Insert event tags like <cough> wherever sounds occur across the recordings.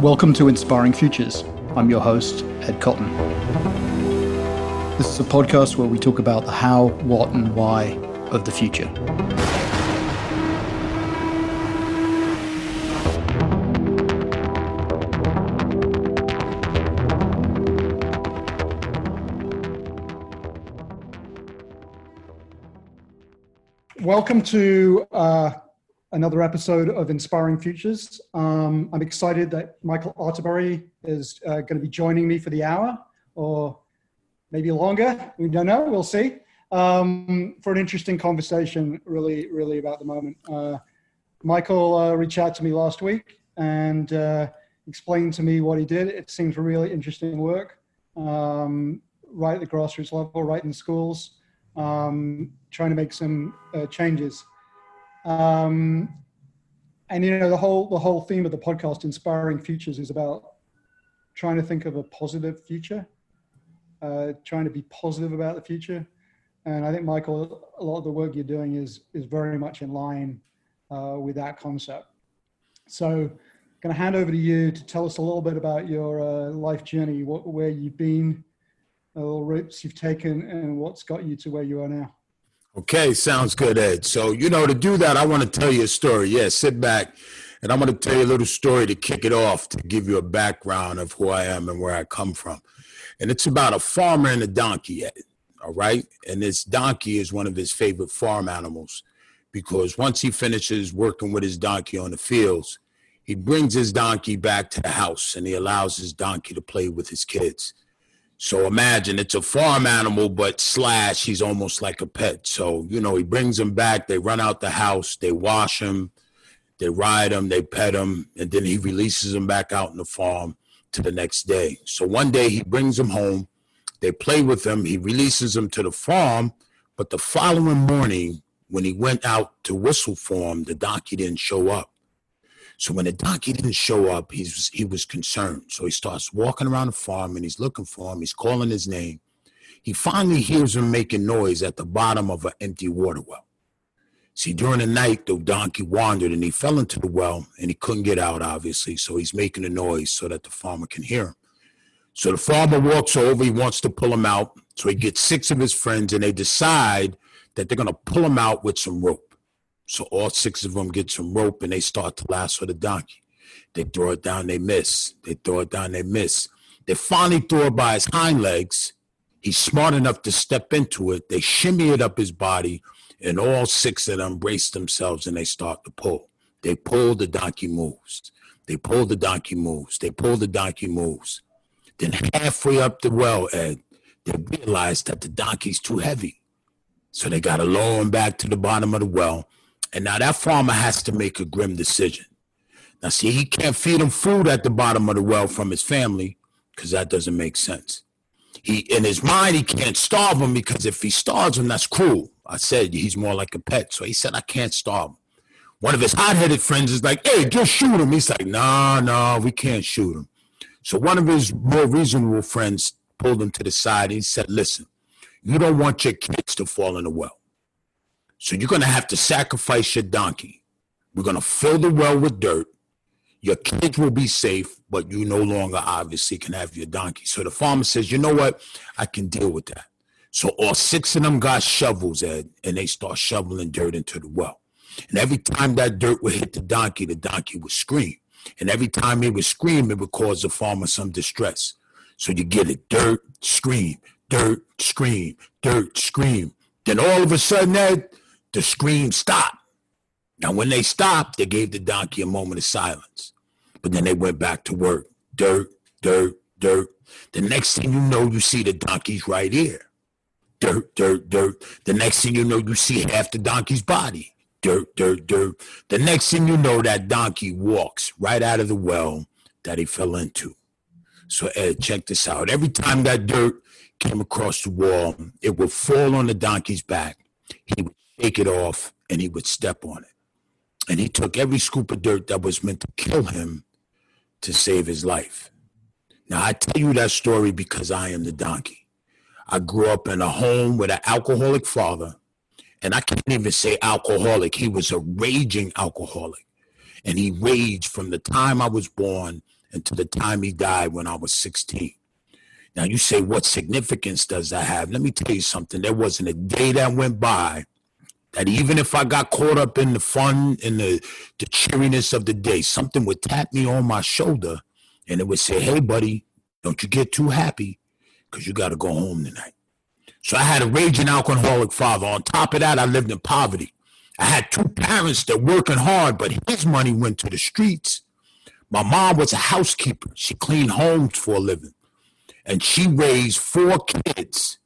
Welcome to Inspiring Futures. I'm your host, Ed Cotton. This is a podcast where we talk about the how, what, and why of the future. Welcome to uh, another episode of Inspiring Futures. Um, I'm excited that Michael Arterbury is uh, going to be joining me for the hour or maybe longer. We don't know. We'll see. Um, for an interesting conversation, really, really about the moment. Uh, Michael uh, reached out to me last week and uh, explained to me what he did. It seems really interesting work, um, right at the grassroots level, right in schools, um, trying to make some uh, changes. Um, and you know the whole the whole theme of the podcast, inspiring futures, is about trying to think of a positive future, uh, trying to be positive about the future. And I think Michael, a lot of the work you're doing is is very much in line uh, with that concept. So, I'm going to hand over to you to tell us a little bit about your uh, life journey, what, where you've been, the little routes you've taken, and what's got you to where you are now. Okay, sounds good, Ed. So, you know, to do that, I want to tell you a story. Yeah, sit back and I'm going to tell you a little story to kick it off to give you a background of who I am and where I come from. And it's about a farmer and a donkey, Ed. All right. And this donkey is one of his favorite farm animals because once he finishes working with his donkey on the fields, he brings his donkey back to the house and he allows his donkey to play with his kids. So imagine it's a farm animal, but slash, he's almost like a pet. So, you know, he brings him back. They run out the house, they wash him, they ride him, they pet him, and then he releases him back out in the farm to the next day. So one day he brings him home, they play with him, he releases him to the farm, but the following morning, when he went out to whistle for him, the donkey didn't show up. So when the donkey didn't show up, he's, he was concerned. So he starts walking around the farm and he's looking for him. He's calling his name. He finally hears him making noise at the bottom of an empty water well. See, during the night, the donkey wandered and he fell into the well and he couldn't get out, obviously. So he's making a noise so that the farmer can hear him. So the farmer walks over, he wants to pull him out. So he gets six of his friends and they decide that they're going to pull him out with some rope. So all six of them get some rope and they start to lasso the donkey. They throw it down, they miss. They throw it down, they miss. They finally throw it by his hind legs. He's smart enough to step into it. They shimmy it up his body, and all six of them brace themselves and they start to pull. They pull, the donkey moves. They pull, the donkey moves. They pull, the donkey moves. Then halfway up the well, Ed, they realize that the donkey's too heavy. So they got to lower him back to the bottom of the well and now that farmer has to make a grim decision. Now, see, he can't feed him food at the bottom of the well from his family because that doesn't make sense. He, in his mind, he can't starve him because if he starves him, that's cruel. I said he's more like a pet, so he said I can't starve him. One of his hot-headed friends is like, "Hey, just shoot him." He's like, "No, nah, no, nah, we can't shoot him." So one of his more reasonable friends pulled him to the side. And he said, "Listen, you don't want your kids to fall in the well. So you're going to have to sacrifice your donkey. We're going to fill the well with dirt. Your kids will be safe, but you no longer obviously can have your donkey. So the farmer says, you know what? I can deal with that. So all six of them got shovels, Ed, and they start shoveling dirt into the well. And every time that dirt would hit the donkey, the donkey would scream. And every time he would scream, it would cause the farmer some distress. So you get it dirt, scream, dirt, scream, dirt, scream. Then all of a sudden, Ed, the scream stopped. Now, when they stopped, they gave the donkey a moment of silence. But then they went back to work. Dirt, dirt, dirt. The next thing you know, you see the donkey's right here. Dirt, dirt, dirt. The next thing you know, you see half the donkey's body. Dirt, dirt, dirt. The next thing you know, that donkey walks right out of the well that he fell into. So, Ed, check this out. Every time that dirt came across the wall, it would fall on the donkey's back. He would shake it off, and he would step on it. And he took every scoop of dirt that was meant to kill him to save his life. Now, I tell you that story because I am the donkey. I grew up in a home with an alcoholic father, and I can't even say alcoholic. He was a raging alcoholic, and he raged from the time I was born until the time he died when I was 16. Now you say, what significance does that have? Let me tell you something. There wasn't a day that went by that even if I got caught up in the fun and the, the cheeriness of the day, something would tap me on my shoulder and it would say, hey, buddy, don't you get too happy because you got to go home tonight. So I had a raging alcoholic father. On top of that, I lived in poverty. I had two parents that were working hard, but his money went to the streets. My mom was a housekeeper. She cleaned homes for a living. And she raised four kids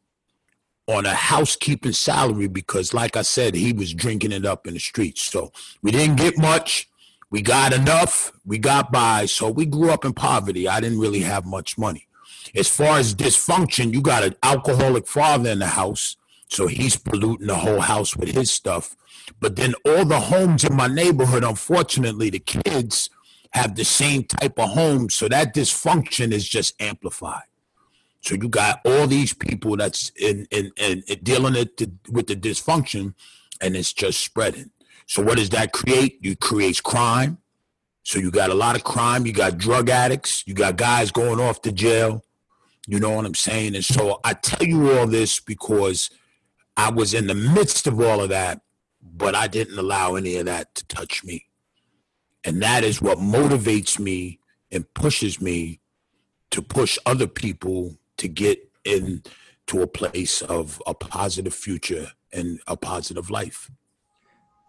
on a housekeeping salary because, like I said, he was drinking it up in the streets. So we didn't get much. We got enough. We got by. So we grew up in poverty. I didn't really have much money. As far as dysfunction, you got an alcoholic father in the house. So he's polluting the whole house with his stuff. But then all the homes in my neighborhood, unfortunately, the kids have the same type of home. So that dysfunction is just amplified. So you got all these people that's in in, in dealing it with the dysfunction, and it's just spreading. So what does that create? You creates crime. So you got a lot of crime. You got drug addicts. You got guys going off to jail. You know what I'm saying? And so I tell you all this because I was in the midst of all of that, but I didn't allow any of that to touch me. And that is what motivates me and pushes me to push other people to get in to a place of a positive future and a positive life.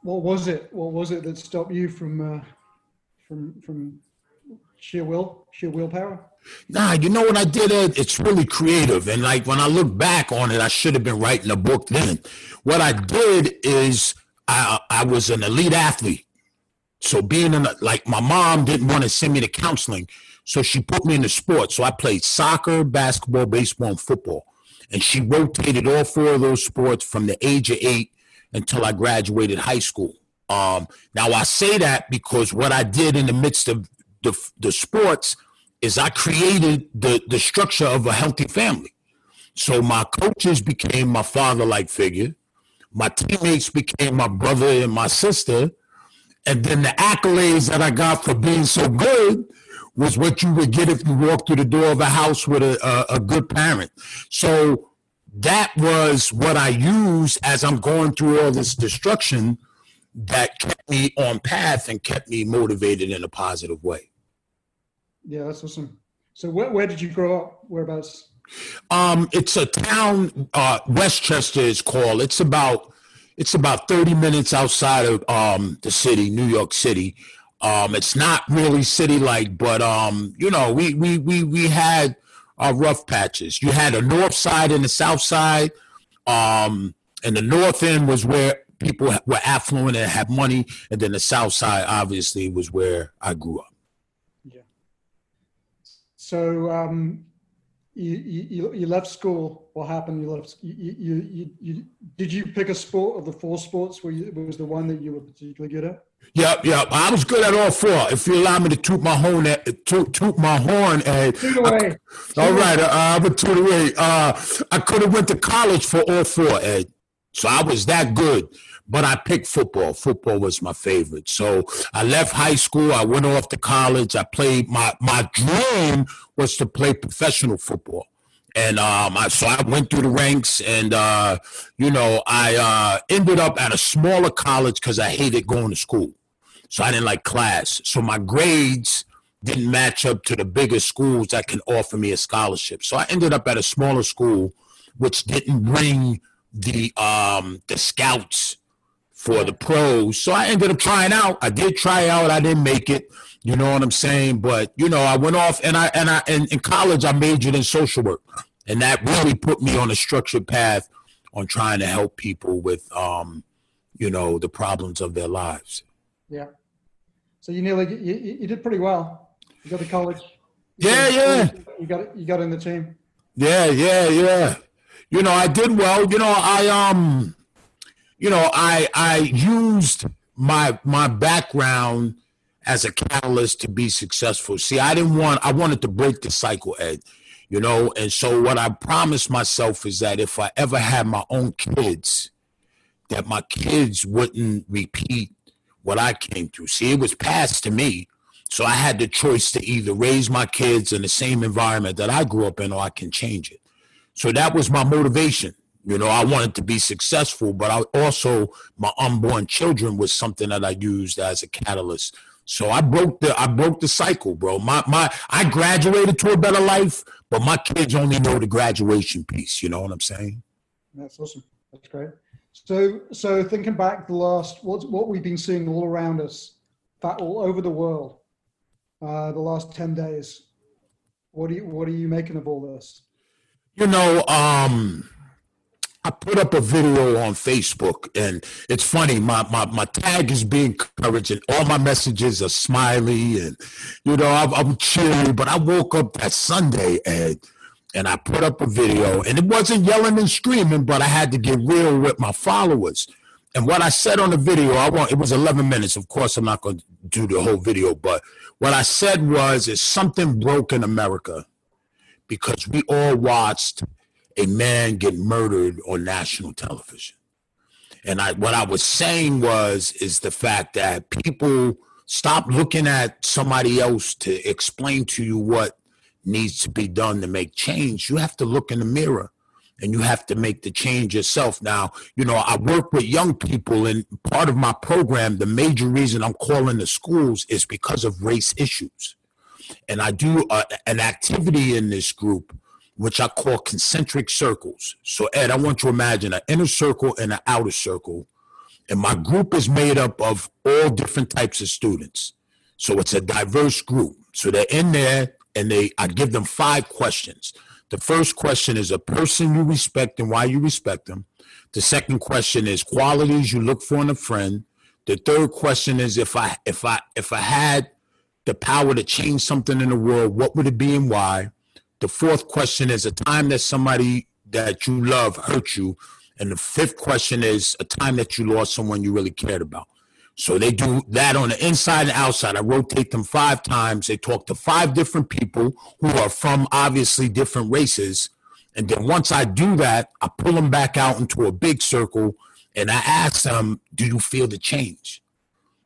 What was it? What was it that stopped you from uh, from from sheer will, sheer willpower? Nah, you know what I did? Ed? It's really creative, and like when I look back on it, I should have been writing a book then. What I did is I I was an elite athlete. So being in a, like my mom didn't want to send me to counseling, so she put me in the sports. So I played soccer, basketball, baseball, and football. And she rotated all four of those sports from the age of eight until I graduated high school. Um, now I say that because what I did in the midst of the, the sports is I created the, the structure of a healthy family. So my coaches became my father-like figure. My teammates became my brother and my sister. And then the accolades that I got for being so good was what you would get if you walked through the door of a house with a, a, a good parent. So that was what I used as I'm going through all this destruction that kept me on path and kept me motivated in a positive way. Yeah, that's awesome. So where, where did you grow up? Whereabouts? Um, it's a town, uh, Westchester is called. It's about it's about 30 minutes outside of um, the city, New York City. Um, it's not really city like, but um, you know, we we we we had our rough patches. You had a north side and the south side. Um, and the north end was where people were affluent and had money, and then the south side obviously was where I grew up. Yeah. So um, you, you you left school. What happened? You left. You, you you you did you pick a sport of the four sports? Where you, was the one that you were particularly good at? Yep, yep. I was good at all four. If you allow me to toot my horn, at, toot, toot my horn, Ed. Toot away. I, all right, uh, I would toot away. Uh, I could have went to college for all four, Ed. So I was that good. But I picked football. Football was my favorite. So I left high school. I went off to college. I played. My my dream was to play professional football and um, I, so I went through the ranks, and uh, you know, I uh, ended up at a smaller college because I hated going to school. So I didn't like class. So my grades didn't match up to the bigger schools that can offer me a scholarship. So I ended up at a smaller school, which didn't bring the um, the scouts for the pros. So I ended up trying out. I did try out. I didn't make it. You know what I'm saying? But you know, I went off and I and I and in college I majored in social work, and that really put me on a structured path on trying to help people with um, you know, the problems of their lives. Yeah. So you nearly you, you did pretty well. You got to college. You yeah, yeah. You got you got in the team. Yeah, yeah, yeah. You know, I did well. You know, I um, you know, I I used my my background as a catalyst to be successful. See, I didn't want I wanted to break the cycle, Ed. You know, and so what I promised myself is that if I ever had my own kids, that my kids wouldn't repeat what I came through. See, it was passed to me. So I had the choice to either raise my kids in the same environment that I grew up in or I can change it. So that was my motivation. You know, I wanted to be successful, but I also my unborn children was something that I used as a catalyst. So I broke the I broke the cycle, bro. My my I graduated to a better life, but my kids only know the graduation piece. You know what I'm saying? That's awesome. That's great. So so thinking back the last what what we've been seeing all around us, that all over the world uh, the last 10 days. What do you, what are you making of all this? You know, um, I put up a video on Facebook, and it's funny. My my, my tag is being encouraging. All my messages are smiley, and you know I'm, I'm. But I woke up that Sunday, and and I put up a video, and it wasn't yelling and screaming, but I had to get real with my followers. And what I said on the video, I want it was 11 minutes. Of course, I'm not going to do the whole video, but what I said was, is something broke in America because we all watched a man get murdered on national television. And I, what I was saying was, is the fact that people stop looking at somebody else to explain to you what needs to be done to make change. You have to look in the mirror and you have to make the change yourself. Now, you know, I work with young people, and part of my program, the major reason I'm calling the schools is because of race issues. And I do uh, an activity in this group, which I call concentric circles. So, Ed, I want you to imagine an inner circle and an outer circle. And my group is made up of all different types of students. So it's a diverse group. So they're in there and they I give them five questions. The first question is a person you respect and why you respect them. The second question is qualities you look for in a friend. The third question is if I if I if I had the power to change something in the world, what would it be and why? The fourth question is a time that somebody that you love hurt you. And the fifth question is a time that you lost someone you really cared about. So they do that on the inside and outside. I rotate them five times. They talk to five different people who are from obviously different races. And then once I do that, I pull them back out into a big circle and I ask them, Do you feel the change?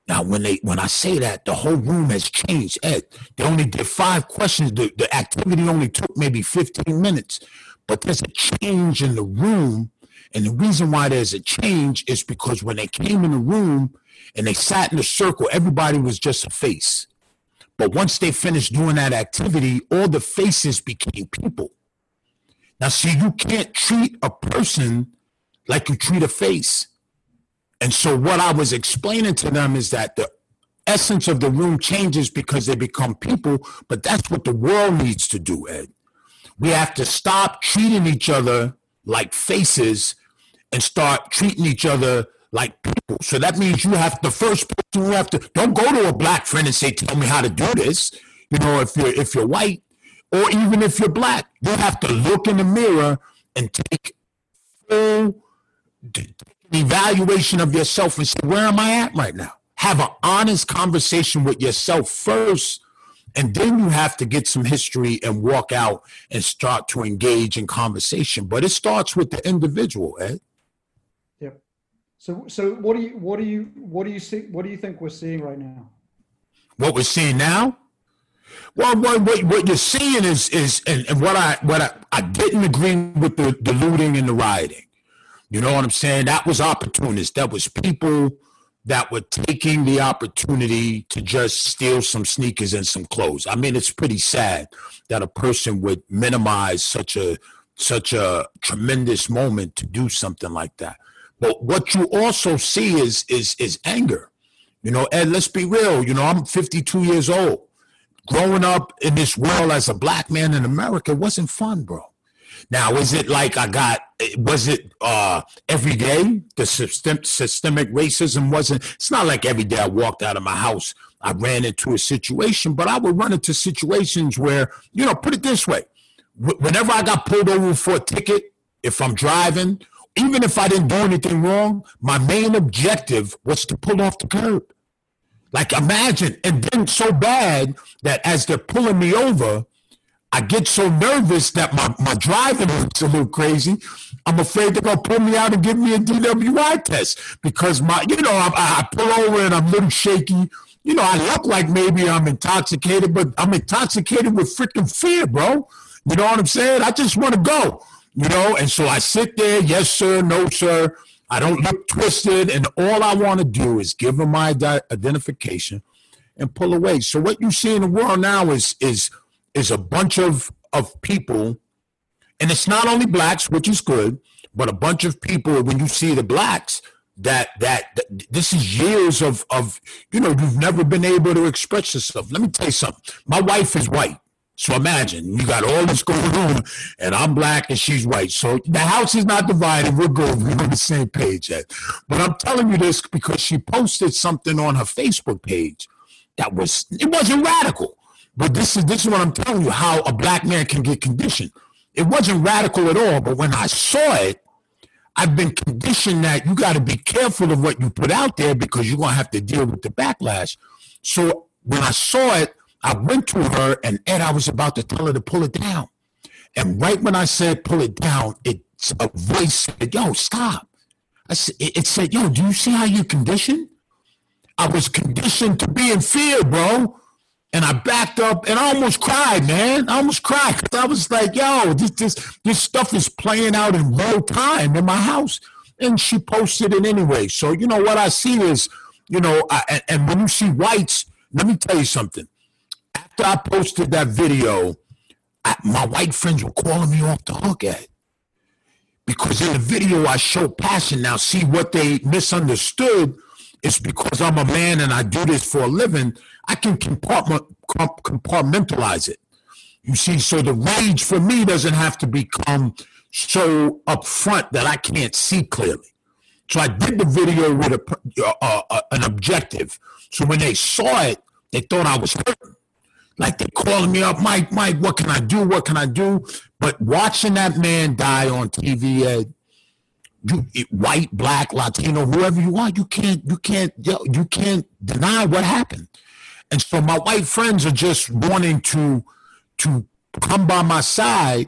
Now, when they when I say that, the whole room has changed. Ed, they only did five questions. The, the activity only took maybe 15 minutes, but there's a change in the room. And the reason why there's a change is because when they came in the room, and they sat in a circle. Everybody was just a face. But once they finished doing that activity, all the faces became people. Now, see, you can't treat a person like you treat a face. And so, what I was explaining to them is that the essence of the room changes because they become people, but that's what the world needs to do, Ed. We have to stop treating each other like faces and start treating each other like people. So that means you have the first person you have to don't go to a black friend and say, "Tell me how to do this." You know, if you're if you're white or even if you're black, you have to look in the mirror and take full evaluation of yourself and say, "Where am I at right now?" Have an honest conversation with yourself first. And then you have to get some history and walk out and start to engage in conversation. But it starts with the individual, Ed. Yep. So, so what do you, what do you, what do you see, what do you think we're seeing right now? What we're seeing now? Well, what, what, what you're seeing is, is, and, and what I, what I, I didn't agree with the, the looting and the rioting. You know what I'm saying? That was opportunists. That was people that were taking the opportunity to just steal some sneakers and some clothes. I mean, it's pretty sad that a person would minimize such a such a tremendous moment to do something like that. But what you also see is is is anger. You know, and let's be real. You know, I'm 52 years old. Growing up in this world as a black man in America wasn't fun, bro. Now, is it like I got, was it uh, every day? The system, systemic racism wasn't, it's not like every day I walked out of my house, I ran into a situation, but I would run into situations where, you know, put it this way whenever I got pulled over for a ticket, if I'm driving even if I didn't do anything wrong, my main objective was to pull off the curb. Like imagine, and then so bad that as they're pulling me over, I get so nervous that my, my driving looks a little crazy. I'm afraid they're gonna pull me out and give me a DWI test because my, you know, I, I pull over and I'm a little shaky, you know, I look like maybe I'm intoxicated, but I'm intoxicated with freaking fear, bro. You know what I'm saying? I just want to go, you know? And so I sit there, yes, sir, no, sir. I don't look twisted. And all I want to do is give them my identification and pull away. So what you see in the world now is, is, is a bunch of, of people, and it's not only blacks, which is good, but a bunch of people, when you see the blacks, that, that that this is years of of you know you've never been able to express yourself. Let me tell you something. My wife is white. So imagine you got all this going on, and I'm black and she's white. So the house is not divided. We're good. We're on the same page. Yet. But I'm telling you this because she posted something on her Facebook page that was it wasn't radical. But this is this is what I'm telling you how a black man can get conditioned. It wasn't radical at all. But when I saw it, I've been conditioned that you got to be careful of what you put out there because you're gonna have to deal with the backlash. So when I saw it. I went to her and Ed, I was about to tell her to pull it down. And right when I said pull it down, it's a voice said, yo, stop. I said, it said, yo, do you see how you conditioned? I was conditioned to be in fear, bro. And I backed up and I almost cried, man. I almost cried. I was like, yo, this, this, this stuff is playing out in real time in my house. And she posted it anyway. So, you know, what I see is, you know, I, and, when you see whites, let me tell you something after I posted that video, I, my white friends were calling me off the hook at because in the video I show passion. Now, see what they misunderstood is because I'm a man and I do this for a living. I can compartmentalize it. You see, so the rage for me doesn't have to become so upfront that I can't see clearly. So I did the video with a, uh, uh, an objective. So when they saw it, they thought I was hurting. Like they calling me up, Mike, Mike, what can I do? What can I do? But watching that man die on TV, Ed, you white, black, Latino, whoever you are, you can't, you can't, you can't deny what happened. And so my white friends are just wanting to to come by my side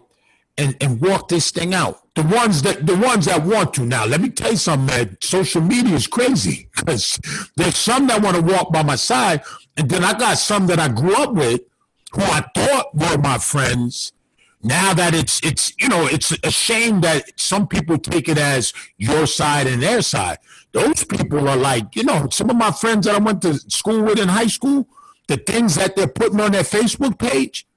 and, and walk this thing out. The ones that the ones that want to. Now, let me tell you something, man. Social media is crazy because there's some that want to walk by my side, and then I got some that I grew up with who I thought were my friends. Now that it's it's you know it's a shame that some people take it as your side and their side. Those people are like you know some of my friends that I went to school with in high school. The things that they're putting on their Facebook page.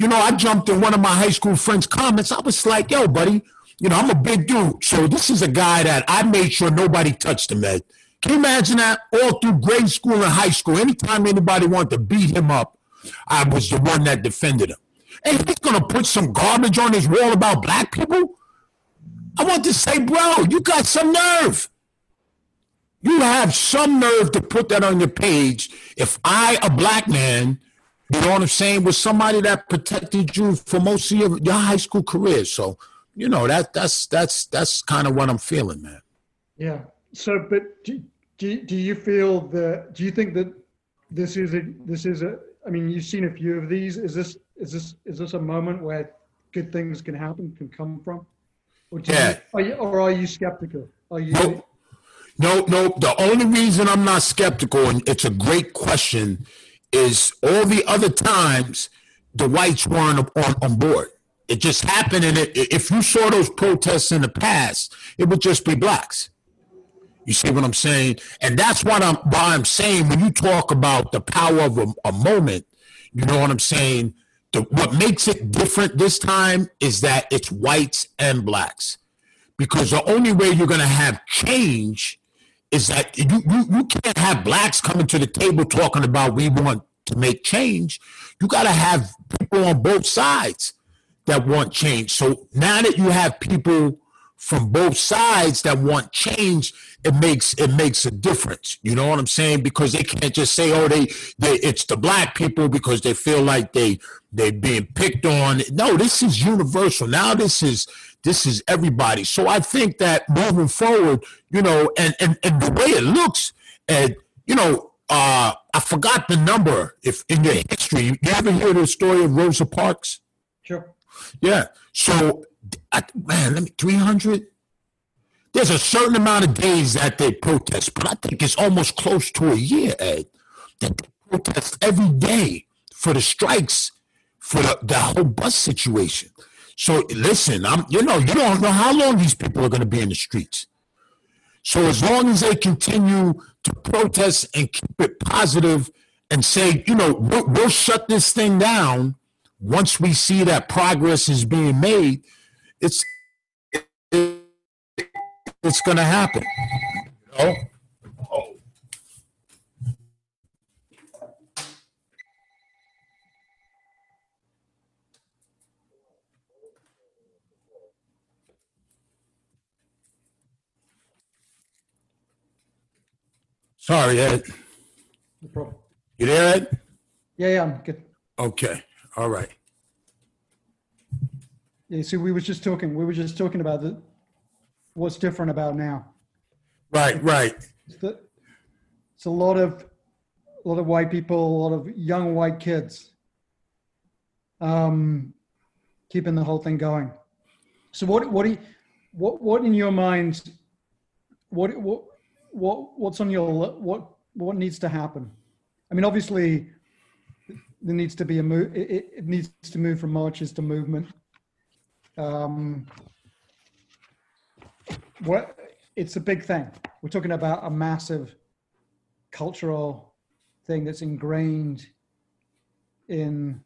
You know, I jumped in one of my high school friends' comments. I was like, "Yo, buddy, you know I'm a big dude, so this is a guy that I made sure nobody touched him, Ed." Can you imagine that? All through grade school and high school, anytime anybody wanted to beat him up, I was the one that defended him. And he's going to put some garbage on his wall about black people? I want to say, bro, you got some nerve. You have some nerve to put that on your page. If I, a black man, you know what I'm saying, was somebody that protected you for most of your, your high school career. So, you know, that that's that's that's kind of what I'm feeling, man. Yeah. So, but do, do, do you feel that, do you think that this is a, this is a, I mean, you've seen a few of these. Is this, is this, is this a moment where good things can happen, can come from? Or, yeah. You, are you, or are you skeptical? Are you? No, no, no. The only reason I'm not skeptical, and it's a great question, is all the other times the whites weren't on, on board. It just happened, and it, if you saw those protests in the past, it would just be blacks. You see what I'm saying? And that's what I'm why I'm saying when you talk about the power of a, a moment, you know what I'm saying? The, what makes it different this time is that it's whites and blacks. Because the only way you're gonna have change is that you, you, you can't have blacks coming to the table talking about we want to make change. You gotta have people on both sides that want change. So now that you have people from both sides that want change, it makes it makes a difference. You know what I'm saying? Because they can't just say, "Oh, they, they it's the black people," because they feel like they they're being picked on. No, this is universal. Now this is this is everybody. So I think that moving forward, you know, and and, and the way it looks, and you know, uh, I forgot the number. If in your history, you ever hear the story of Rosa Parks? Sure. Yeah. So, I, man, let me three hundred there's a certain amount of days that they protest, but I think it's almost close to a year, Ed, that they protest every day for the strikes for the, the whole bus situation. So listen, I'm you know, you don't know how long these people are gonna be in the streets. So as long as they continue to protest and keep it positive and say, you know, we'll, we'll shut this thing down once we see that progress is being made, it's it, it's going to happen. You know? Sorry, Ed. No problem. You there, Ed? Yeah, yeah, I'm good. Okay. All right. Yeah, see, we was just talking, we were just talking about the, what's different about now. Right, right. It's, the, it's a lot of, a lot of white people, a lot of young white kids, um, keeping the whole thing going. So what, what do you, what, what in your mind, what, what, what, what's on your, what, what needs to happen? I mean, obviously, there needs to be a move. It, it needs to move from marches to movement. Um, what it's a big thing. We're talking about a massive cultural thing that's ingrained in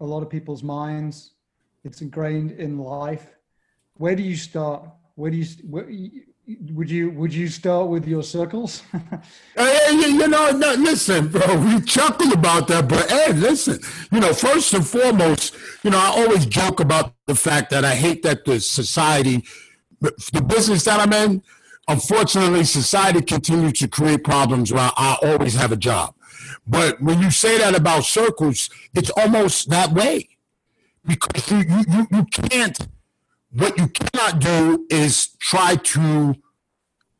a lot of people's minds. It's ingrained in life. Where do you start? Where do you where, would you would you start with your circles? <laughs> Hey, you, know, no, listen, bro. We chuckle about that, but Ed, listen. You know, first and foremost, you know, I always joke about the fact that I hate that the society, the business that I'm in, unfortunately, society continues to create problems where I always have a job. But when you say that about circles, it's almost that way because you you, you can't. What you cannot do is try to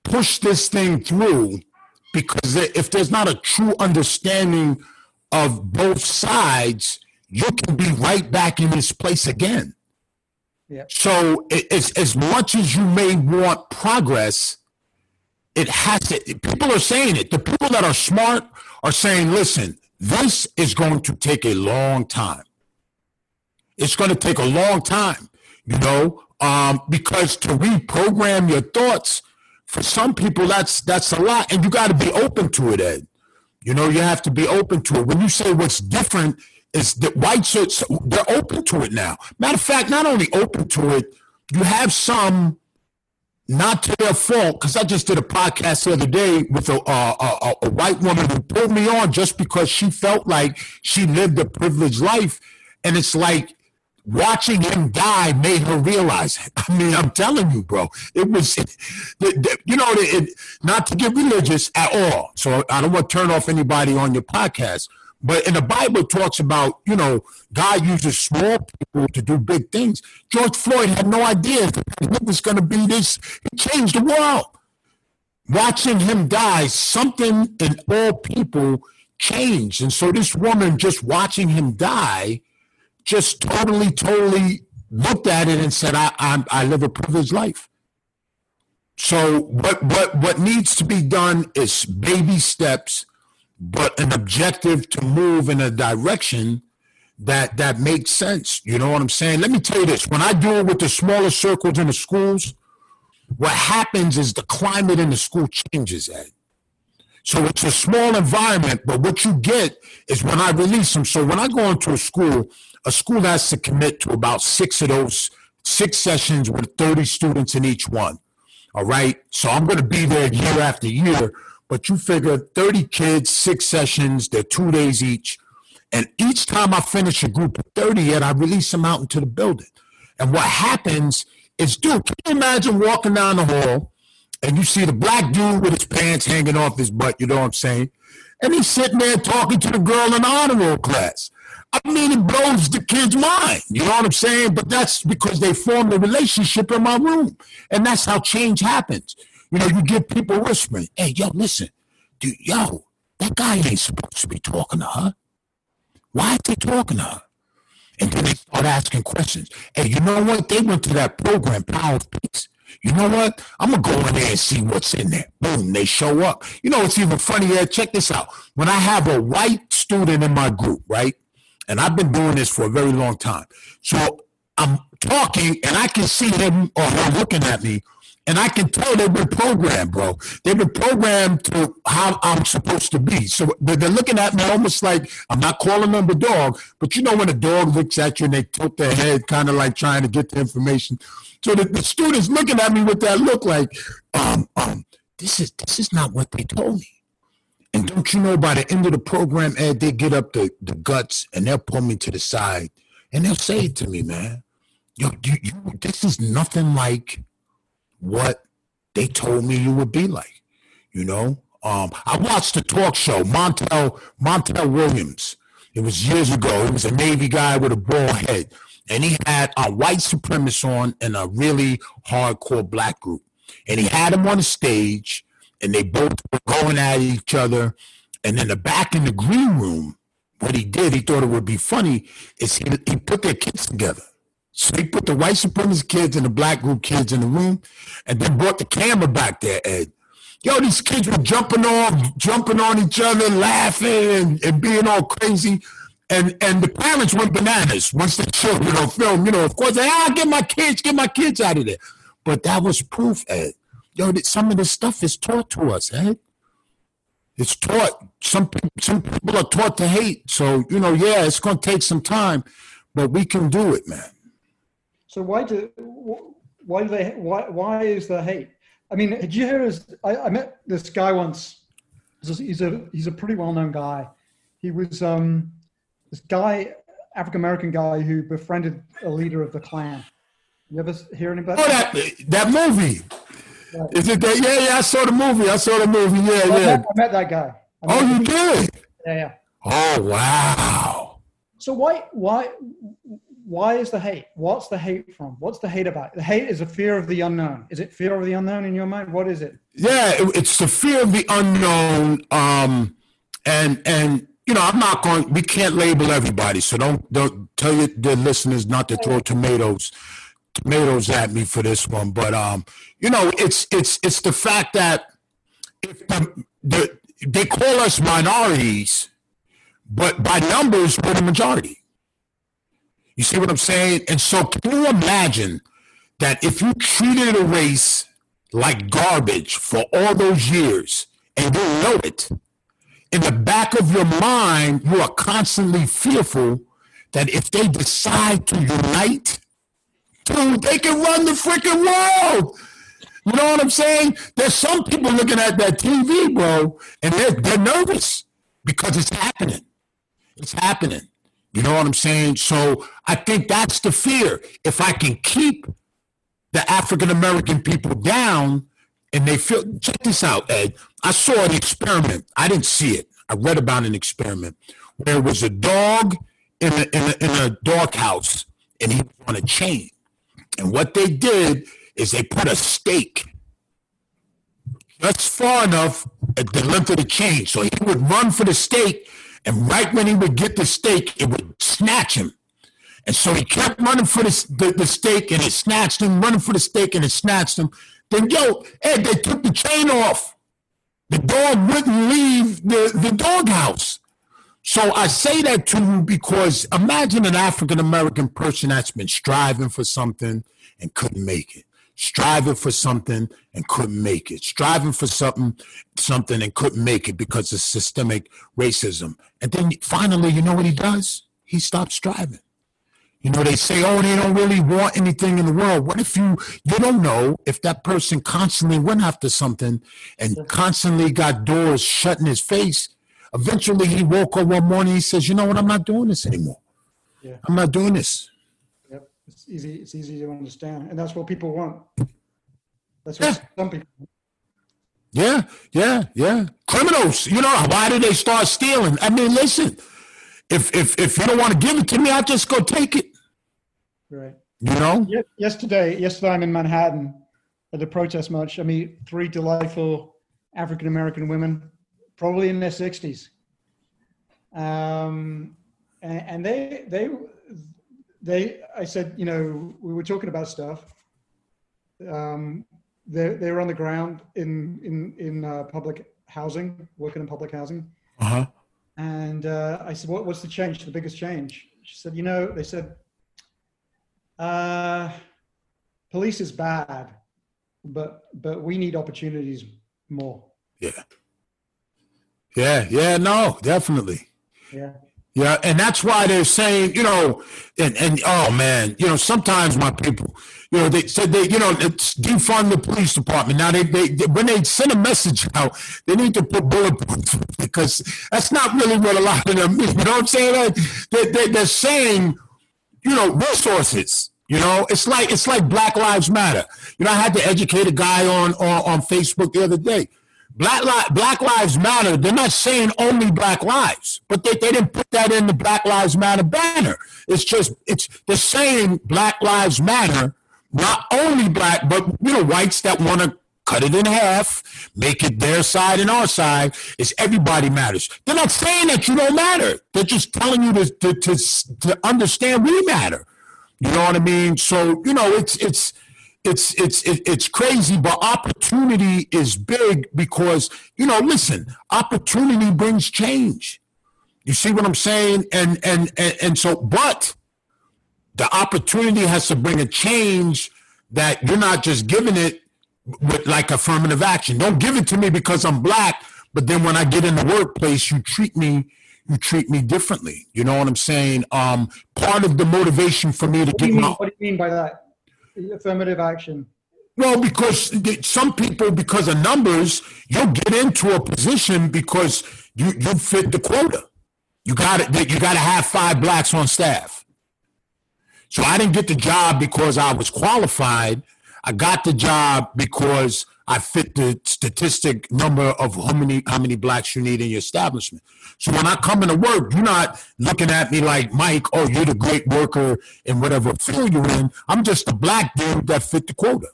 push this thing through because if there's not a true understanding of both sides, you can be right back in this place again. Yeah. So it's as much as you may want progress, it has to. People are saying it. The people that are smart are saying, "Listen, this is going to take a long time. It's going to take a long time, you know, um, because to reprogram your thoughts for some people that's that's a lot, and you got to be open to it, Ed. You know, you have to be open to it. When you say what's different is that whites are they're open to it now. Matter of fact, not only open to it, you have some not to their fault, because I just did a podcast the other day with a, a, a, a white woman who pulled me on just because she felt like she lived a privileged life. And it's like watching him die made her realize it. <laughs> I mean, I'm telling you, bro, it was, <laughs> you know, it, not to get religious at all. So I don't want to turn off anybody on your podcast. But in the Bible, talks about, you know, God uses small people to do big things. George Floyd had no idea that it was going to be this. He changed the world. Watching him die, something in all people changed. And so this woman just watching him die just totally, totally looked at it and said, I, I, I live a privileged life. So what, what, what needs to be done is baby steps but an objective to move in a direction that that makes sense. You know what I'm saying? Let me tell you this: when I do it with the smaller circles in the schools, what happens is the climate in the school changes. Ed. So it's a small environment, but what you get is when I release them. So when I go into a school, a school has to commit to about six of those six sessions with 30 students in each one. All right. So I'm going to be there year after year but you figure 30 kids, six sessions, they're two days each. And each time I finish a group of 30 yet, I release them out into the building. And what happens is, dude, can you imagine walking down the hall and you see the black dude with his pants hanging off his butt, you know what I'm saying? And he's sitting there talking to the girl in the honor roll class. I mean, it blows the kid's mind. You know what I'm saying? But that's because they formed a relationship in my room. And that's how change happens. You know, you get people whispering, hey, yo, listen, dude, yo, that guy ain't supposed to be talking to her. Why is they talking to her? And then they start asking questions. Hey, you know what? They went to that program, Power of Peace. You know what? I'm gonna go in there and see what's in there. Boom, they show up. You know what's even funnier? Check this out. When I have a white student in my group, right? And I've been doing this for a very long time. So I'm talking and I can see him or her looking at me and I can tell they've been programmed, bro. They've been programmed to how I'm supposed to be. So they're looking at me almost like I'm not calling them the dog, but you know when a dog looks at you and they tilt their head, kind of like trying to get the information. So the, the students looking at me with that look like, um, um, this is this is not what they told me. And don't you know by the end of the program, Ed, they get up the, the guts and they'll pull me to the side and they'll say to me, man, yo, you, you, this is nothing like what they told me you would be like. You know, um, I watched the talk show Montel Montel Williams. It was years ago. He was a Navy guy with a bald head, and he had a white supremacist on and a really hardcore black group. And he had him on the stage, and they both were going at each other. And in the back in the green room, what he did, he thought it would be funny, is he, he put their kids together. So they put the white supremacist kids and the black group kids in the room, and they brought the camera back there, Ed. Yo, these kids were jumping on, jumping on each other, laughing and, and being all crazy. And and the parents went bananas once the children on film. You know, of course, they ah, get my kids, get my kids out of there. But that was proof, Ed. Yo, that some of this stuff is taught to us, Ed. It's taught. Some some people are taught to hate. So you know, yeah, it's to take some time, but we can do it, man. So why do why do they why why is there hate? I mean, did you hear his? I, I met this guy once. He's a he's a pretty well known guy. He was um this guy African American guy who befriended a leader of the Klan. You ever hear anybody? Oh, that that movie. Right. Is it that? Yeah, yeah. I saw the movie. I saw the movie. Yeah, I yeah. Met, I met that guy. oh, you did? Yeah, yeah. Oh, wow. So why why why is the hate? What's the hate from? What's the hate about? The hate is a fear of the unknown. Is it fear of the unknown in your mind? What is it? Yeah, it's the fear of the unknown. Um, and and you know, I'm not going. We can't label everybody, so don't don't tell your the listeners not to throw tomatoes tomatoes at me for this one. But um, you know, it's it's it's the fact that if the, the they call us minorities, but by numbers we're the majority. You see what I'm saying? And so, can you imagine that if you treated a race like garbage for all those years and you know it, in the back of your mind, you are constantly fearful that if they decide to unite, dude, they can run the freaking world. You know what I'm saying? There's some people looking at that TV, bro, and they're, they're nervous because it's happening. It's happening. You know what I'm saying? So I think that's the fear. If I can keep the African American people down and they feel, check this out, Ed. I saw an experiment. I didn't see it. I read about an experiment where it was a dog in a, in a, in a and he was on a chain. And what they did is they put a stake just far enough at the length of the chain. So he would run for the stake and right when he would get the stake, it would snatch him. And so he kept running for the, the, the stake and it snatched him, running for the stake and it snatched him. Then, yo, Ed, they took the chain off. The dog wouldn't leave the, the doghouse. So I say that to you because imagine an African American person that's been striving for something and couldn't make it striving for something and couldn't make it, striving for something, something and couldn't make it because of systemic racism. And then finally, you know what he does? He stops striving. You know, they say, oh, they don't really want anything in the world. What if you, you don't know if that person constantly went after something and constantly got doors shut in his face. Eventually he woke up one morning, he says, you know what, I'm not doing this anymore. Yeah. I'm not doing this. It's easy. It's easy to understand, and that's what people want. That's what yeah. some people. Want. Yeah, yeah, yeah. Criminals. You know why do they start stealing? I mean, listen. If if if you don't want to give it to me, I'll just go take it. Right. You know. Yesterday, yesterday I'm in Manhattan at the protest march. I meet three delightful African American women, probably in their sixties. Um, and, and they they they, I said, you know, we were talking about stuff, um, they they were on the ground in in in uh, public housing, working in public housing. Uh huh. And uh, I said, what, what's the change, the biggest change? She said, you know, they said, uh, police is bad, but, but we need opportunities more. Yeah. Yeah. Yeah. No, definitely. Yeah. Yeah, and that's why they're saying, you know, and, and oh man, you know, sometimes my people, you know, they said they, you know, it's defund the police department. Now they, they, they when they send a message out, they need to put bulletproof because that's not really what a lot of them. <laughs> You know what I'm saying? They, they, they're saying, you know, resources. You know, it's like it's like Black Lives Matter. You know, I had to educate a guy on on, on Facebook the other day. Black, Li- Black Lives Matter, they're not saying only Black Lives, but they, they didn't put that in the Black Lives Matter banner. It's just, it's the same Black Lives Matter, not only black, but, you know, whites that want to cut it in half, make it their side and our side. It's everybody matters. They're not saying that you don't matter. They're just telling you to, to, to, to understand we matter. You know what I mean? So, you know, it's, it's, it's it's it's crazy, but opportunity is big because you know. Listen, opportunity brings change. You see what I'm saying? And and and, and so, but the opportunity has to bring a change that you're not just giving it with like affirmative action. Don't give it to me because I'm black, but then when I get in the workplace, you treat me you treat me differently. You know what I'm saying? Um, part of the motivation for me to what get do my what do you mean by that? Affirmative action? Well, because some people, because of numbers, you'll get into a position because you you fit the quota. You got it. You got to have five blacks on staff. So I didn't get the job because I was qualified. I got the job because I fit the statistic number of how many how many blacks you need in your establishment. So when I come into work, you're not looking at me like Mike. Oh, you're the great worker in whatever field you're in. I'm just a black dude that fit the quota.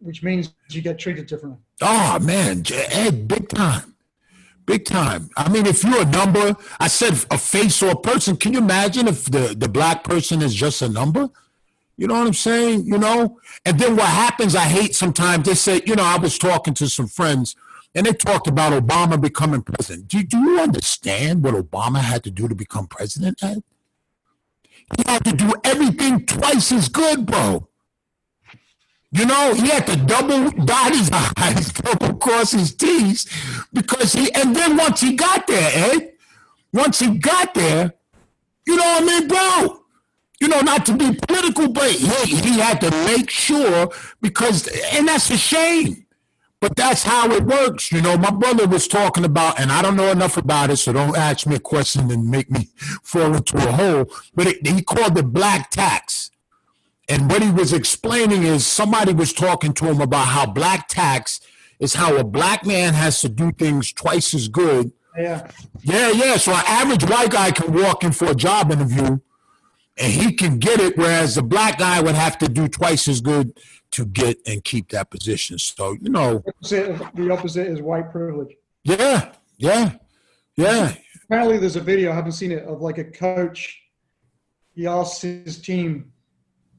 Which means you get treated differently. Oh man, Ed, big time, big time. I mean, if you're a number, I said a face or a person. Can you imagine if the the black person is just a number? You know what I'm saying? You know? And then what happens, I hate sometimes, they say, you know, I was talking to some friends and they talked about Obama becoming president. Do, do you understand what Obama had to do to become president, Ed? He had to do everything twice as good, bro. You know, he had to double dot his <laughs> I's, double cross his T's, because he, and then once he got there, Ed, once he got there, you know what I mean, bro? You know, not to be political, but he, he had to make sure because, and that's a shame. But that's how it works. You know, my brother was talking about, and I don't know enough about it, so don't ask me a question and make me fall into a hole. But it, he called it black tax. And what he was explaining is somebody was talking to him about how black tax is how a black man has to do things twice as good. Yeah. Yeah, yeah. So an average white guy can walk in for a job interview and he can get it, whereas the black guy would have to do twice as good to get and keep that position. So you know, the opposite is white privilege. Yeah, yeah, yeah. Apparently, there's a video I haven't seen it of like a coach. He asks his team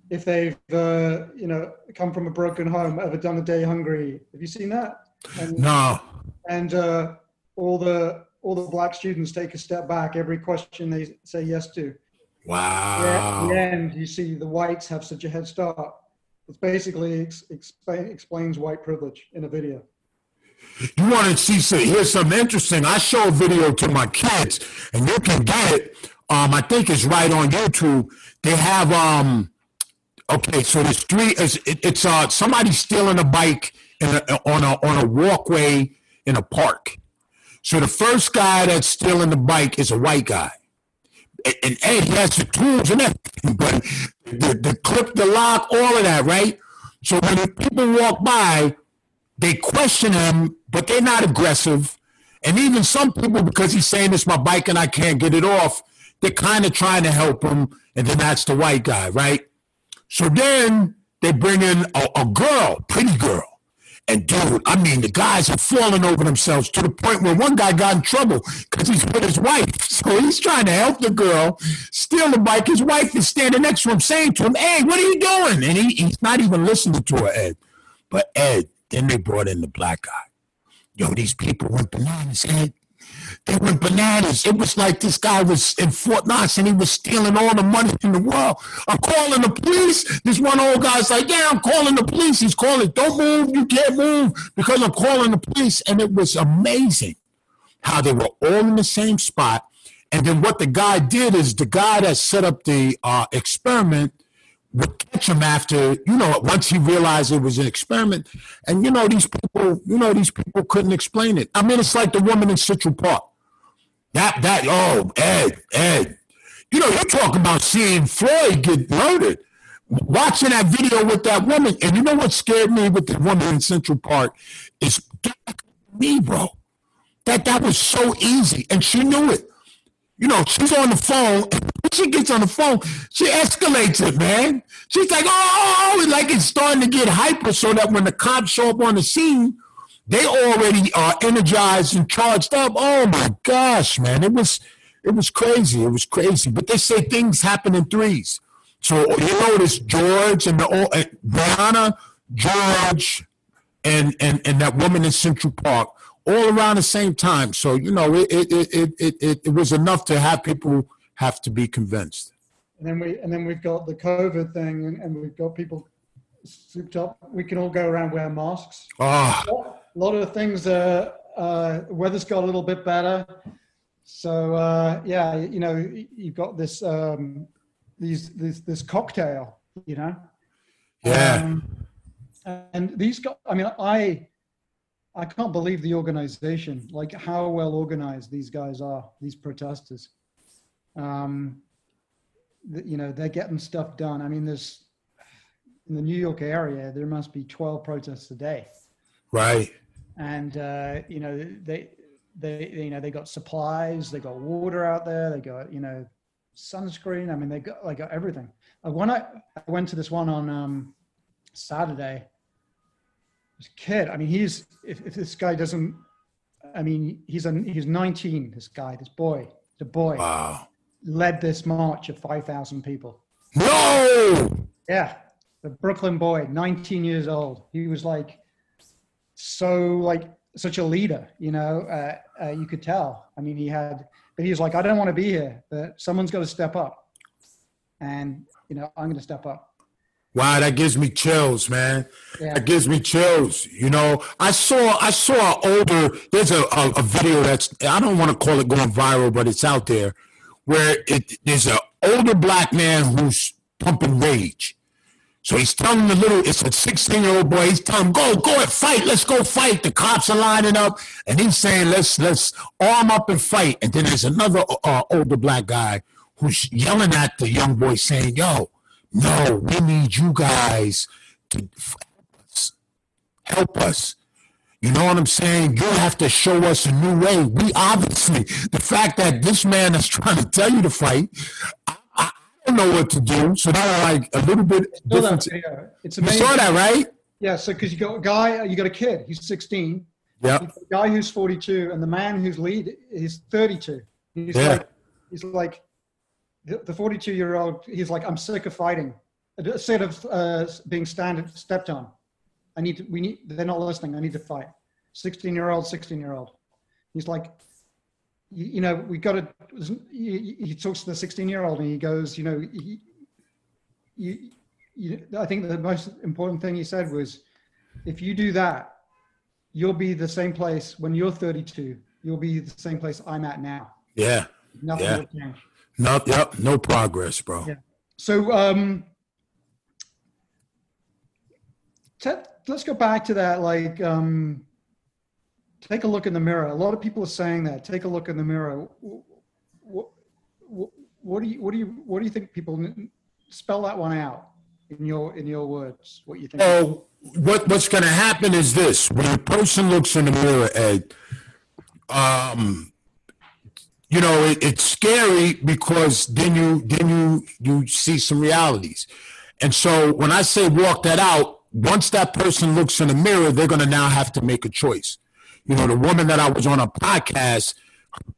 if they've uh, you know come from a broken home, ever done a day hungry. Have you seen that? And, no. And uh, all the all the black students take a step back every question they say yes to Wow. At the end, you see the whites have such a head start. It basically ex- explain, explains white privilege in a video. You want to see some, here's something interesting. I show a video to my kids, and you can get it. Um, I think it's right on YouTube. They have um, okay, so there's three. It's, it, it's uh somebody stealing a bike in a, on a on a walkway in a park. So the first guy that's stealing the bike is a white guy and Ed, he has the tools and everything, but the, the clip, the lock, all of that, right? So when people walk by, they question him, but they're not aggressive. And even some people, because he's saying it's my bike and I can't get it off, they're kind of trying to help him. And then that's the white guy, right? So then they bring in a, a girl, pretty girl. And dude, I mean, the guys are falling over themselves to the point where one guy got in trouble because he's with his wife. <laughs> So he's trying to help the girl steal the bike. His wife is standing next to him saying to him, Hey, what are you doing? And he, he's not even listening to her, Ed. But Ed, then they brought in the black guy. Yo, these people went bananas, Ed. They went bananas. It was like this guy was in Fort Knox and he was stealing all the money in the world. I'm calling the police. This one old guy's like, Yeah, I'm calling the police. He's calling, Don't move. You can't move because I'm calling the police. And it was amazing how they were all in the same spot. And then what the guy did is the guy that set up the uh, experiment would catch him after, you know, once he realized it was an experiment. And you know, these people, you know, these people couldn't explain it. I mean, it's like the woman in Central Park. That that oh Ed Ed, you know, you're talking about seeing Floyd get murdered. Watching that video with that woman, and you know what scared me with the woman in Central Park is me, bro. That that was so easy, and she knew it. You know, she's on the phone. She gets on the phone, she escalates it, man. She's like, oh, like it's starting to get hyper so that when the cops show up on the scene, they already are energized and charged up. Oh my gosh, man. It was it was crazy. It was crazy. But they say things happen in threes. So you notice George and the uh, Breonna, George, and, and and that woman in Central Park all around the same time. So you know, it it it it it, it was enough to have people have to be convinced. And then we and then we've got the COVID thing, and, and we've got people souped up. We can all go around wearing masks. Ah, A lot of things. Uh, uh, weather's got a little bit better. So uh, yeah, you know, you've got this um, these this this cocktail, you know. yeah, Um, and these guys, I mean, I I can't believe the organization, like how well organized these guys are, these protesters. Um, th- you know, they're getting stuff done. I mean, there's in the New York area, there must be 12 protests a day, right. and uh, you know, they they you know they got supplies, they got water out there, they got you know sunscreen. I mean, they got like got everything. Uh, when I, I went to this one on um, Saturday, this kid. I mean, he's if, if this guy doesn't, I mean, he's a he's 19. This guy, this boy, the boy Wow. Led this march of 5,000 people. No. Yeah, the Brooklyn boy, 19 years old. He was like so like such a leader, you know. Uh, uh, you could tell. I mean, he had, but he was like, I don't want to be here, but someone's got to step up, and you know, I'm going to step up. Wow, that gives me chills, man. Yeah. That gives me chills. You know, I saw I saw an older. There's a, a, a video that's I don't want to call it going viral, but it's out there where it there's an older black man who's pumping rage. So he's telling the little, it's a 16 year old boy. He's telling him, "Go, go and fight. Let's go fight." The cops are lining up, and he's saying, "Let's let's arm up and fight." And then there's another uh, older black guy who's yelling at the young boy, saying, "Yo." No, we need you guys to. Help us. You know what I'm saying? You have to show us a new way. We obviously, the fact that this man is trying to tell you to fight, I, I don't know what to do. So now, I'm like a little bit different. It's You amazing. saw that, right? Yeah, so because you got a guy, you got a kid, he's 16. Yeah. Guy who's 42, and the man who's lead is 32. He's Yeah. like, he's like, the 42 year old. He's like, I'm sick of fighting, instead of uh, being stand stepped on. I need to. We need. They're not listening. I need to fight. 16 year old, 16 year old. He's like, you, you know, we got to. He, he talks to the 16 year old and he goes, you know, he, you, you, I think the most important thing he said was, if you do that, you'll be the same place when you're 32. You'll be the same place I'm at now. Yeah. Nothing Yeah. will change. No, yep. No progress, bro. Yeah. So um, te- let's go back to that. Like, um, take a look in the mirror. A lot of people are saying that. Take a look in the mirror. What, do you what do you what do you think people spell that one out in your in your words? What you think? So what what's going to happen is this: when a person looks in the mirror, Ed, um, you know, it, it's scary because then you then you you see some realities, and so when I say walk that out, once that person looks in the mirror, they're going to now have to make a choice. You know, the woman that I was on a podcast,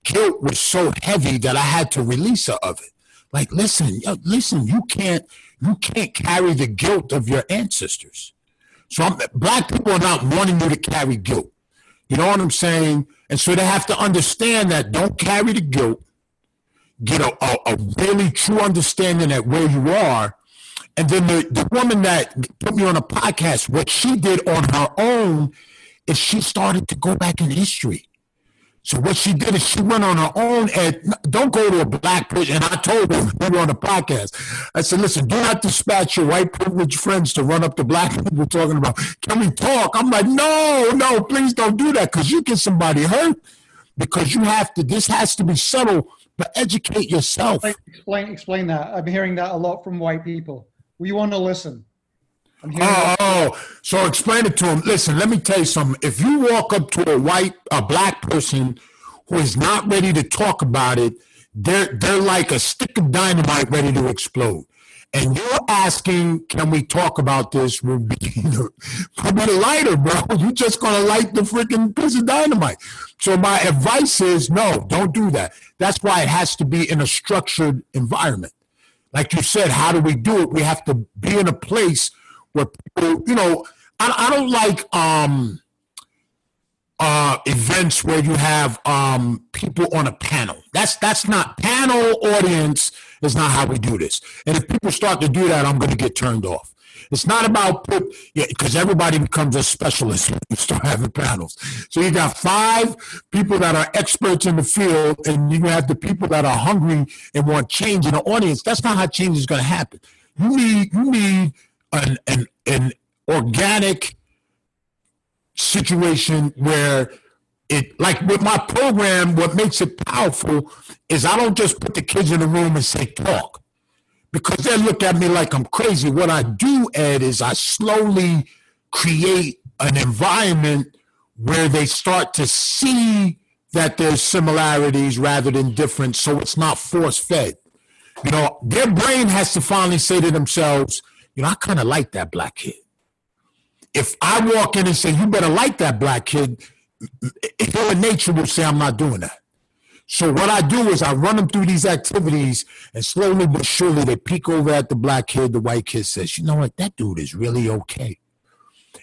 guilt was so heavy that I had to release her of it. Like, listen, listen, you can't, you can't carry the guilt of your ancestors. So I'm, black people are not wanting you to carry guilt. You know what I'm saying? And so they have to understand that don't carry the guilt. Get a, a, a really true understanding at where you are. And then the, the woman that put me on a podcast, what she did on her own is she started to go back in history. So what she did is she went on her own and don't go to a black person. And I told her we were on the podcast. I said, listen, do not dispatch your white privileged friends to run up to black <laughs> people talking about, can we talk? I'm like, no, no, please don't do that because you get somebody hurt because you have to, this has to be subtle, but educate yourself. Explain, explain that. I'm hearing that a lot from white people. We want to oh, listen. Oh, oh, so explain it to him. Listen, let me tell you something. If you walk up to a white, a black person who is not ready to talk about it, they're they're like a stick of dynamite ready to explode. And you're asking, can we talk about this? Will be the lighter, bro. <laughs> You're just gonna light the freaking piece of dynamite. So my advice is, no, don't do that. That's why it has to be in a structured environment. Like you said, how do we do it? We have to be in a place where people, you know, I, I don't like um, uh, events where you have um, people on a panel. That's that's not panel audience is not how we do this. And if people start to do that, I'm going to get turned off. It's not about because yeah, everybody becomes a specialist when you start having panels. So you got five people that are experts in the field, and you have the people that are hungry and want change in the audience. That's not how change is going to happen. You need you need an, an, an organic situation where it like with my program what makes it powerful is i don't just put the kids in the room and say talk because they look at me like i'm crazy what i do ed is i slowly create an environment where they start to see that there's similarities rather than difference so it's not force fed you know their brain has to finally say to themselves you know, I kind of like that black kid. If I walk in and say, you better like that black kid, human nature will say, I'm not doing that. So what I do is I run them through these activities, and slowly but surely they peek over at the black kid. The white kid says, "You know what? That dude is really okay."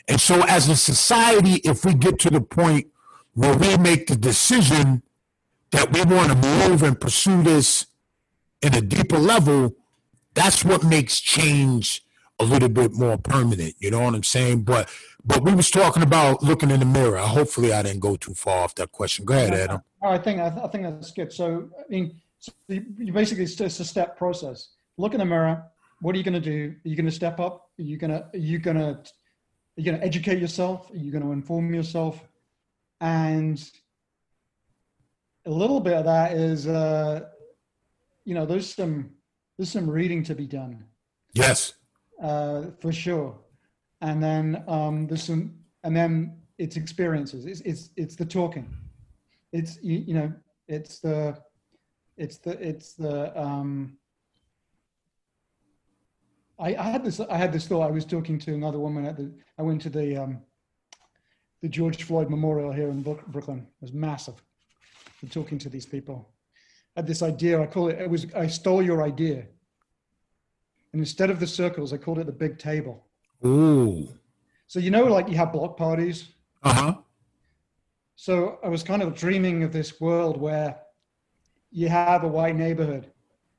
And so, as a society, if we get to the point where we make the decision that we want to move and pursue this in a deeper level, that's what makes change a little bit more permanent. You know what I'm saying? But but we was talking about looking in the mirror. Hopefully, I didn't go too far off that question. Go ahead, Adam. I think I, th- I think that's good. So I mean, so you basically it's just a step process. Look in the mirror. What are you going to do? Are you going to step up? Are you going to are you going to are you going to educate yourself? Are you going to inform yourself? And a little bit of that is, uh, you know, there's some there's some reading to be done. Yes uh, for sure. And then um, there's some, and then it's experiences. It's it's it's the talking. It's you, you know it's the it's the it's the um, I, I had this I had this thought. I was talking to another woman at the. I went to the um, the George Floyd Memorial here in Brooklyn. It was massive. I'm talking to these people. I had this idea. I call it. It was. I stole your idea. And instead of the circles, I called it the big table. Ooh. So you know, like you have block parties. Uh huh. So I was kind of dreaming of this world where you have a white neighborhood.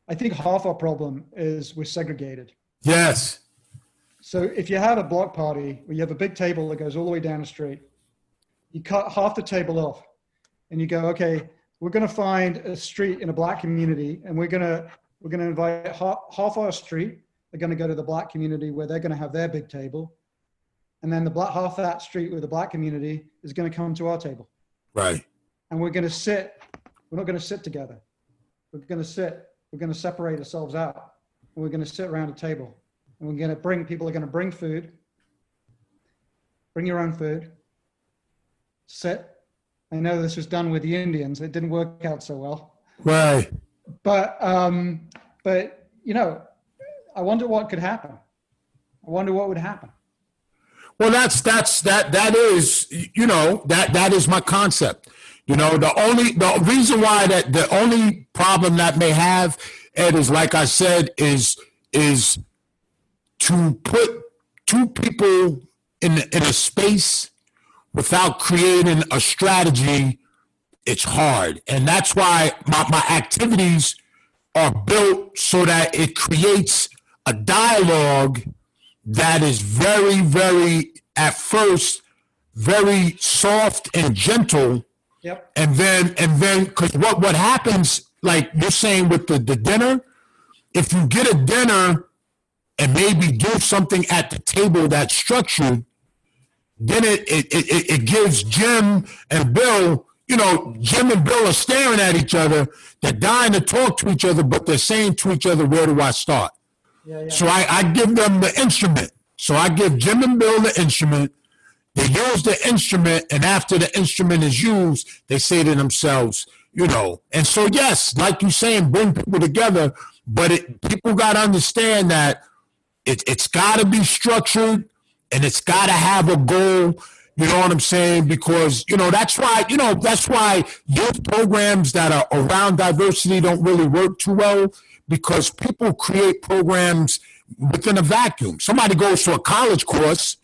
I think half our problem is we're segregated. Yes. So if you have a block party where you have a big table that goes all the way down the street, you cut half the table off and you go, okay, we're going to find a street in a black community and we're going to we're going to invite half, half our street. They're going to go to the black community where they're going to have their big table. And then the black half that street with the black community is going to come to our table. Right. And we're going to sit. We're not going to sit together. We're going to sit. We're going to separate ourselves out. And we're going to sit around a table. And we're going to bring, people are going to bring food. Bring your own food. Sit. I know this was done with the Indians. It didn't work out so well. Right but um, but you know, I wonder what could happen. I wonder what would happen. Well, that's that's that that is you know that that is my concept. You know, the only the reason why that the only problem that may have Ed is like I said is is to put two people in in a space without creating a strategy. It's hard, and that's why my, my activities are built so that it creates a dialogue that is very, very, at first, very soft and gentle. Yep. And then, and then, because what, what happens, like you're saying with the, the dinner, if you get a dinner and maybe do something at the table that's structured, then it, it, it, it gives Jim and Bill, you know, Jim and Bill are staring at each other. They're dying to talk to each other, but they're saying to each other, where do I start? So I, I give them the instrument. So I give Jim and Bill the instrument. They use the instrument, and after the instrument is used, they say to themselves, you know. And so, yes, like you're saying, bring people together, but it, people got to understand that it, it's got to be structured and it's got to have a goal. You know what I'm saying? Because, you know, that's why, you know, that's why youth programs that are around diversity don't really work too well because people create programs within a vacuum. Somebody goes to a college course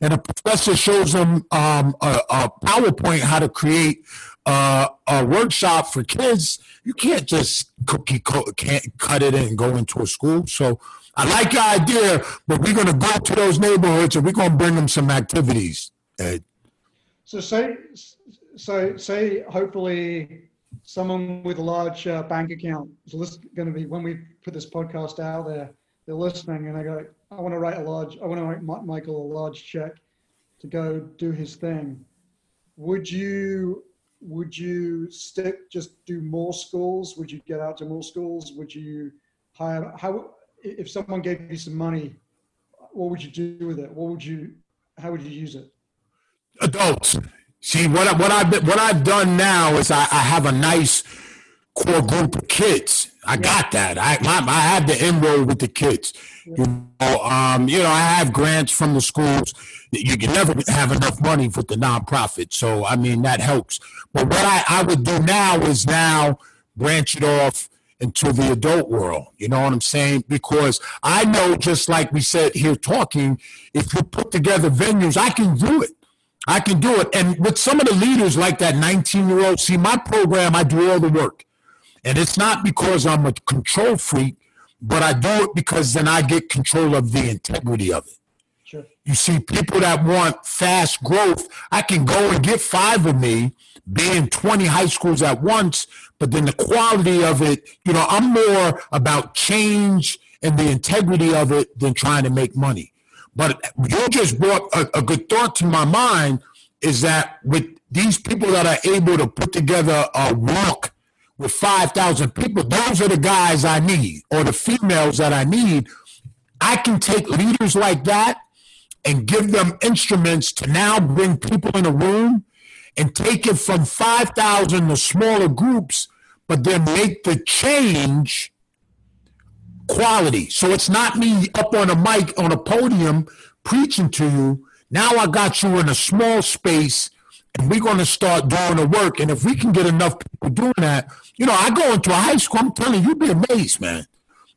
and a professor shows them um, a, a, PowerPoint how to create uh, a workshop for kids. You can't just cookie can't cut it and go into a school. So I like your idea, but we're going to go to those neighborhoods and we're going to bring them some activities. Ed. So say, so say, hopefully someone with a large uh, bank account is going to be when we put this podcast out there they're listening and they go i want to write a large i want to write michael a large check to go do his thing. Would you would you stick just do more schools? Would you get out to more schools? Would you hire how if someone gave you some money what would you do with it? What would you how would you use it? Adults See what I, what I've what I've done now is I, I have a nice core group of kids. I got that. I my, I have the enroll with the kids. You know, um, you know, I have grants from the schools. You can never have enough money for the nonprofit, so I mean that helps. But what I, I would do now is now branch it off into the adult world. You know what I'm saying? Because I know, just like we said here talking, if you put together venues, I can do it. I can do it. And with some of the leaders like that 19 year old, see, my program, I do all the work. And it's not because I'm a control freak, but I do it because then I get control of the integrity of it. Sure. You see, people that want fast growth, I can go and get five of me, being 20 high schools at once, but then the quality of it, you know, I'm more about change and the integrity of it than trying to make money. But you just brought a, a good thought to my mind is that with these people that are able to put together a walk with 5,000 people, those are the guys I need or the females that I need. I can take leaders like that and give them instruments to now bring people in a room and take it from 5,000 to smaller groups, but then make the change quality. So it's not me up on a mic on a podium preaching to you. Now I got you in a small space and we're going to start doing the work. And if we can get enough people doing that, you know, I go into a high school, I'm telling you, you'll be amazed, man.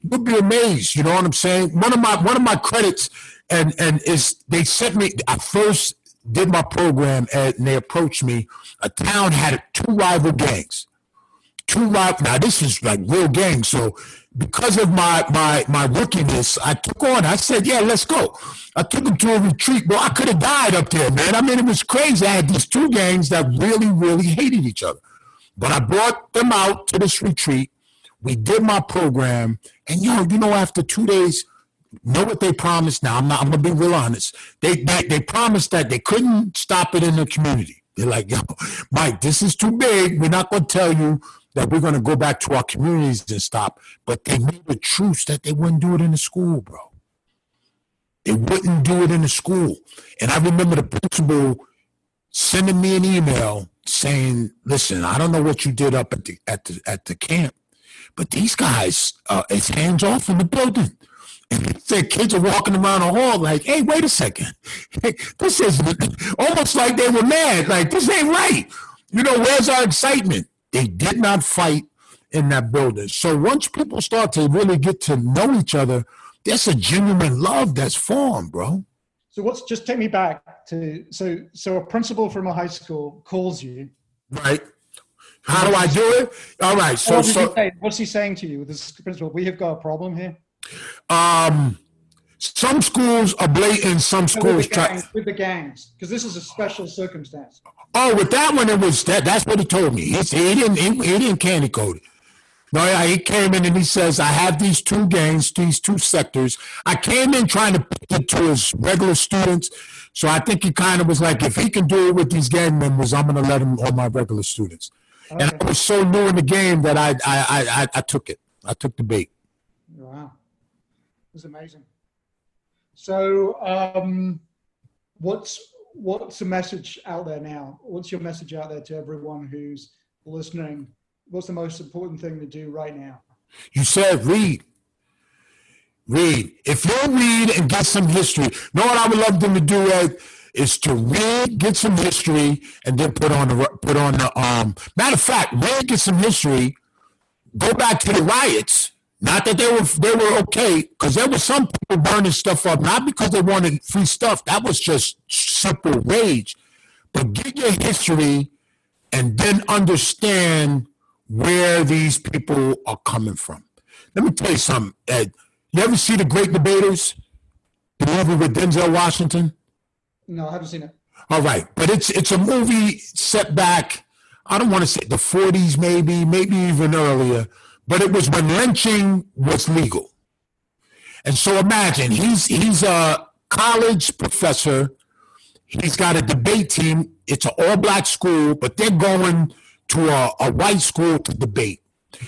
You'll be amazed. You know what I'm saying? One of my one of my credits and and is they sent me I first did my program and they approached me. A town had two rival gangs. Two rival now this is like real gang. So because of my my my rookiness, I took on. I said, "Yeah, let's go." I took them to a retreat. Well, I could have died up there, man. I mean, it was crazy. I had these two gangs that really, really hated each other, but I brought them out to this retreat. We did my program, and yo, you know, after two days, know what they promised. Now, I'm not. I'm gonna be real honest. They they, they promised that they couldn't stop it in the community. They're like, yo, Mike, this is too big. We're not gonna tell you that we're going to go back to our communities and stop. But they made a truce that they wouldn't do it in the school, bro. They wouldn't do it in the school. And I remember the principal sending me an email saying, "Listen, I don't know what you did up at the at the at the camp, but these guys, uh, it's hands off in the building. And the kids are walking around the hall like, hey, wait a second. this is <laughs> almost like they were mad. Like, this ain't right. You know, where's our excitement? They did not fight in that building. So once people start to really get to know each other, there's a genuine love that's formed, bro. So what's just take me back to so so a principal from a high school calls you. Right. How do I do it? All right. So, so he what's he saying to you? This principal, we have got a problem here. Um, some schools are blatant. Some schools with the gangs, try with the gangs because this is a special circumstance. Oh, with that one, it was that. That's what he told me. He, he didn't. He, he didn't candy code it. No, yeah, he came in and he says, I have these two gangs, these two sectors. I came in trying to put it to his regular students. So I think he kind of was like, if he can do it with these gang members, I'm going to let him on my regular students. Okay. And I was so new in the game that I, I, I, I took it. I took the bait. Wow. It was amazing. So um, what's, what's the message out there now? What's your message out there to everyone who's listening what's the most important thing to do right now? You said read. Read. If you read and get some history, know what I would love them to do, is to read, get some history, and then put on the put on the um. Matter of fact, read, get some history. Go back to the riots. Not that they were they were okay, because there were some people burning stuff up, not because they wanted free stuff. That was just simple rage. But get your history, and then understand where these people are coming from. Let me tell you something, Ed. You ever see The Great Debaters? The movie with Denzel Washington? No, I haven't seen it. All right. But it's it's a movie set back, I don't want to say the 40s, maybe, maybe even earlier, but it was when lynching was legal. And so imagine he's he's a college professor. He's got a debate team. It's an all black school, but they're going to a, a white school to debate.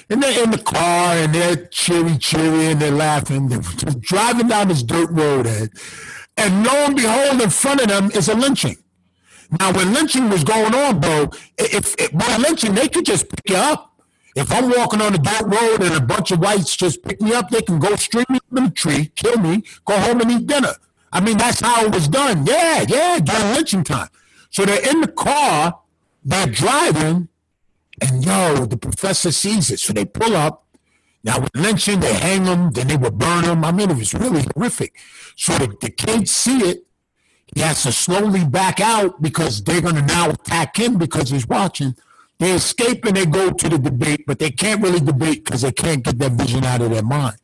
And they're in the car and they're cheery, cheery, and they're laughing. They're <laughs> driving down this dirt road. And lo and behold, in front of them is a lynching. Now, when lynching was going on, bro, if, if by lynching, they could just pick you up. If I'm walking on the back road and a bunch of whites just pick me up, they can go straight in the tree, kill me, go home and eat dinner. I mean, that's how it was done. Yeah, yeah, during lynching time. So they're in the car, they're driving, and yo, the professor sees it. So they pull up. Now, with lynching, they hang them, then they would burn them. I mean, it was really horrific. So the, the kids see it. He has to slowly back out because they're going to now attack him because he's watching. They escape and they go to the debate, but they can't really debate because they can't get that vision out of their mind.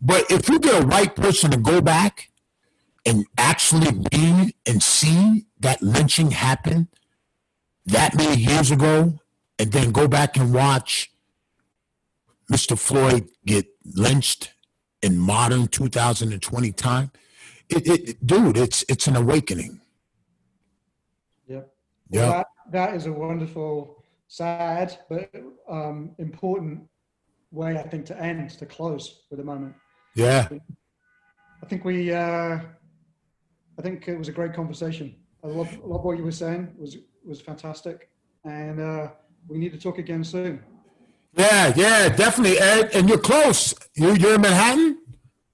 But if you get a white person to go back and actually read and see that lynching happen that many years ago and then go back and watch Mr. Floyd get lynched in modern 2020 time, it, it dude, it's it's an awakening. Yep. Yeah. Well, that, that is a wonderful, sad but um, important way I think to end to close for the moment. Yeah. I think we. Uh, I think it was a great conversation. I love, love what you were saying. It was was fantastic, and uh, we need to talk again soon. Yeah, yeah, definitely, Ed. And you're close. You, you're in Manhattan?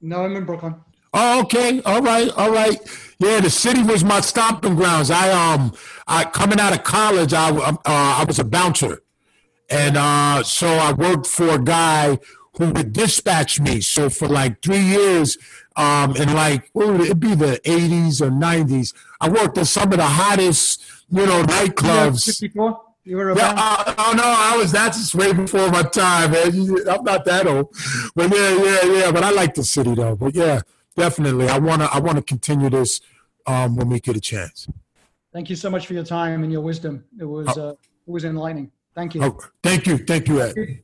No, I'm in Brooklyn. Oh, okay. All right. All right. Yeah, the city was my stomping grounds. I um, I coming out of college, I uh, I was a bouncer, and uh, so I worked for a guy who would dispatch me. So for like three years, um, in like what would it be the 80s or 90s, I worked in some of the hottest, you know, nightclubs. 54? You were yeah, uh, oh no, I was that's way before my time, man. <laughs> I'm not that old, but yeah, yeah, yeah. But I like the city though. But yeah, definitely, I wanna I wanna continue this um, when we get a chance. Thank you so much for your time and your wisdom. It was oh. uh, it was enlightening. Thank you. Oh, thank you, thank you, Ed. Okay.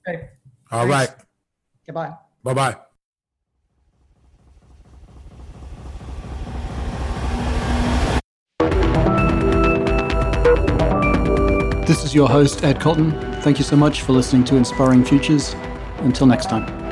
All Thanks. right. Goodbye. Bye bye. This is your host, Ed Cotton. Thank you so much for listening to Inspiring Futures. Until next time.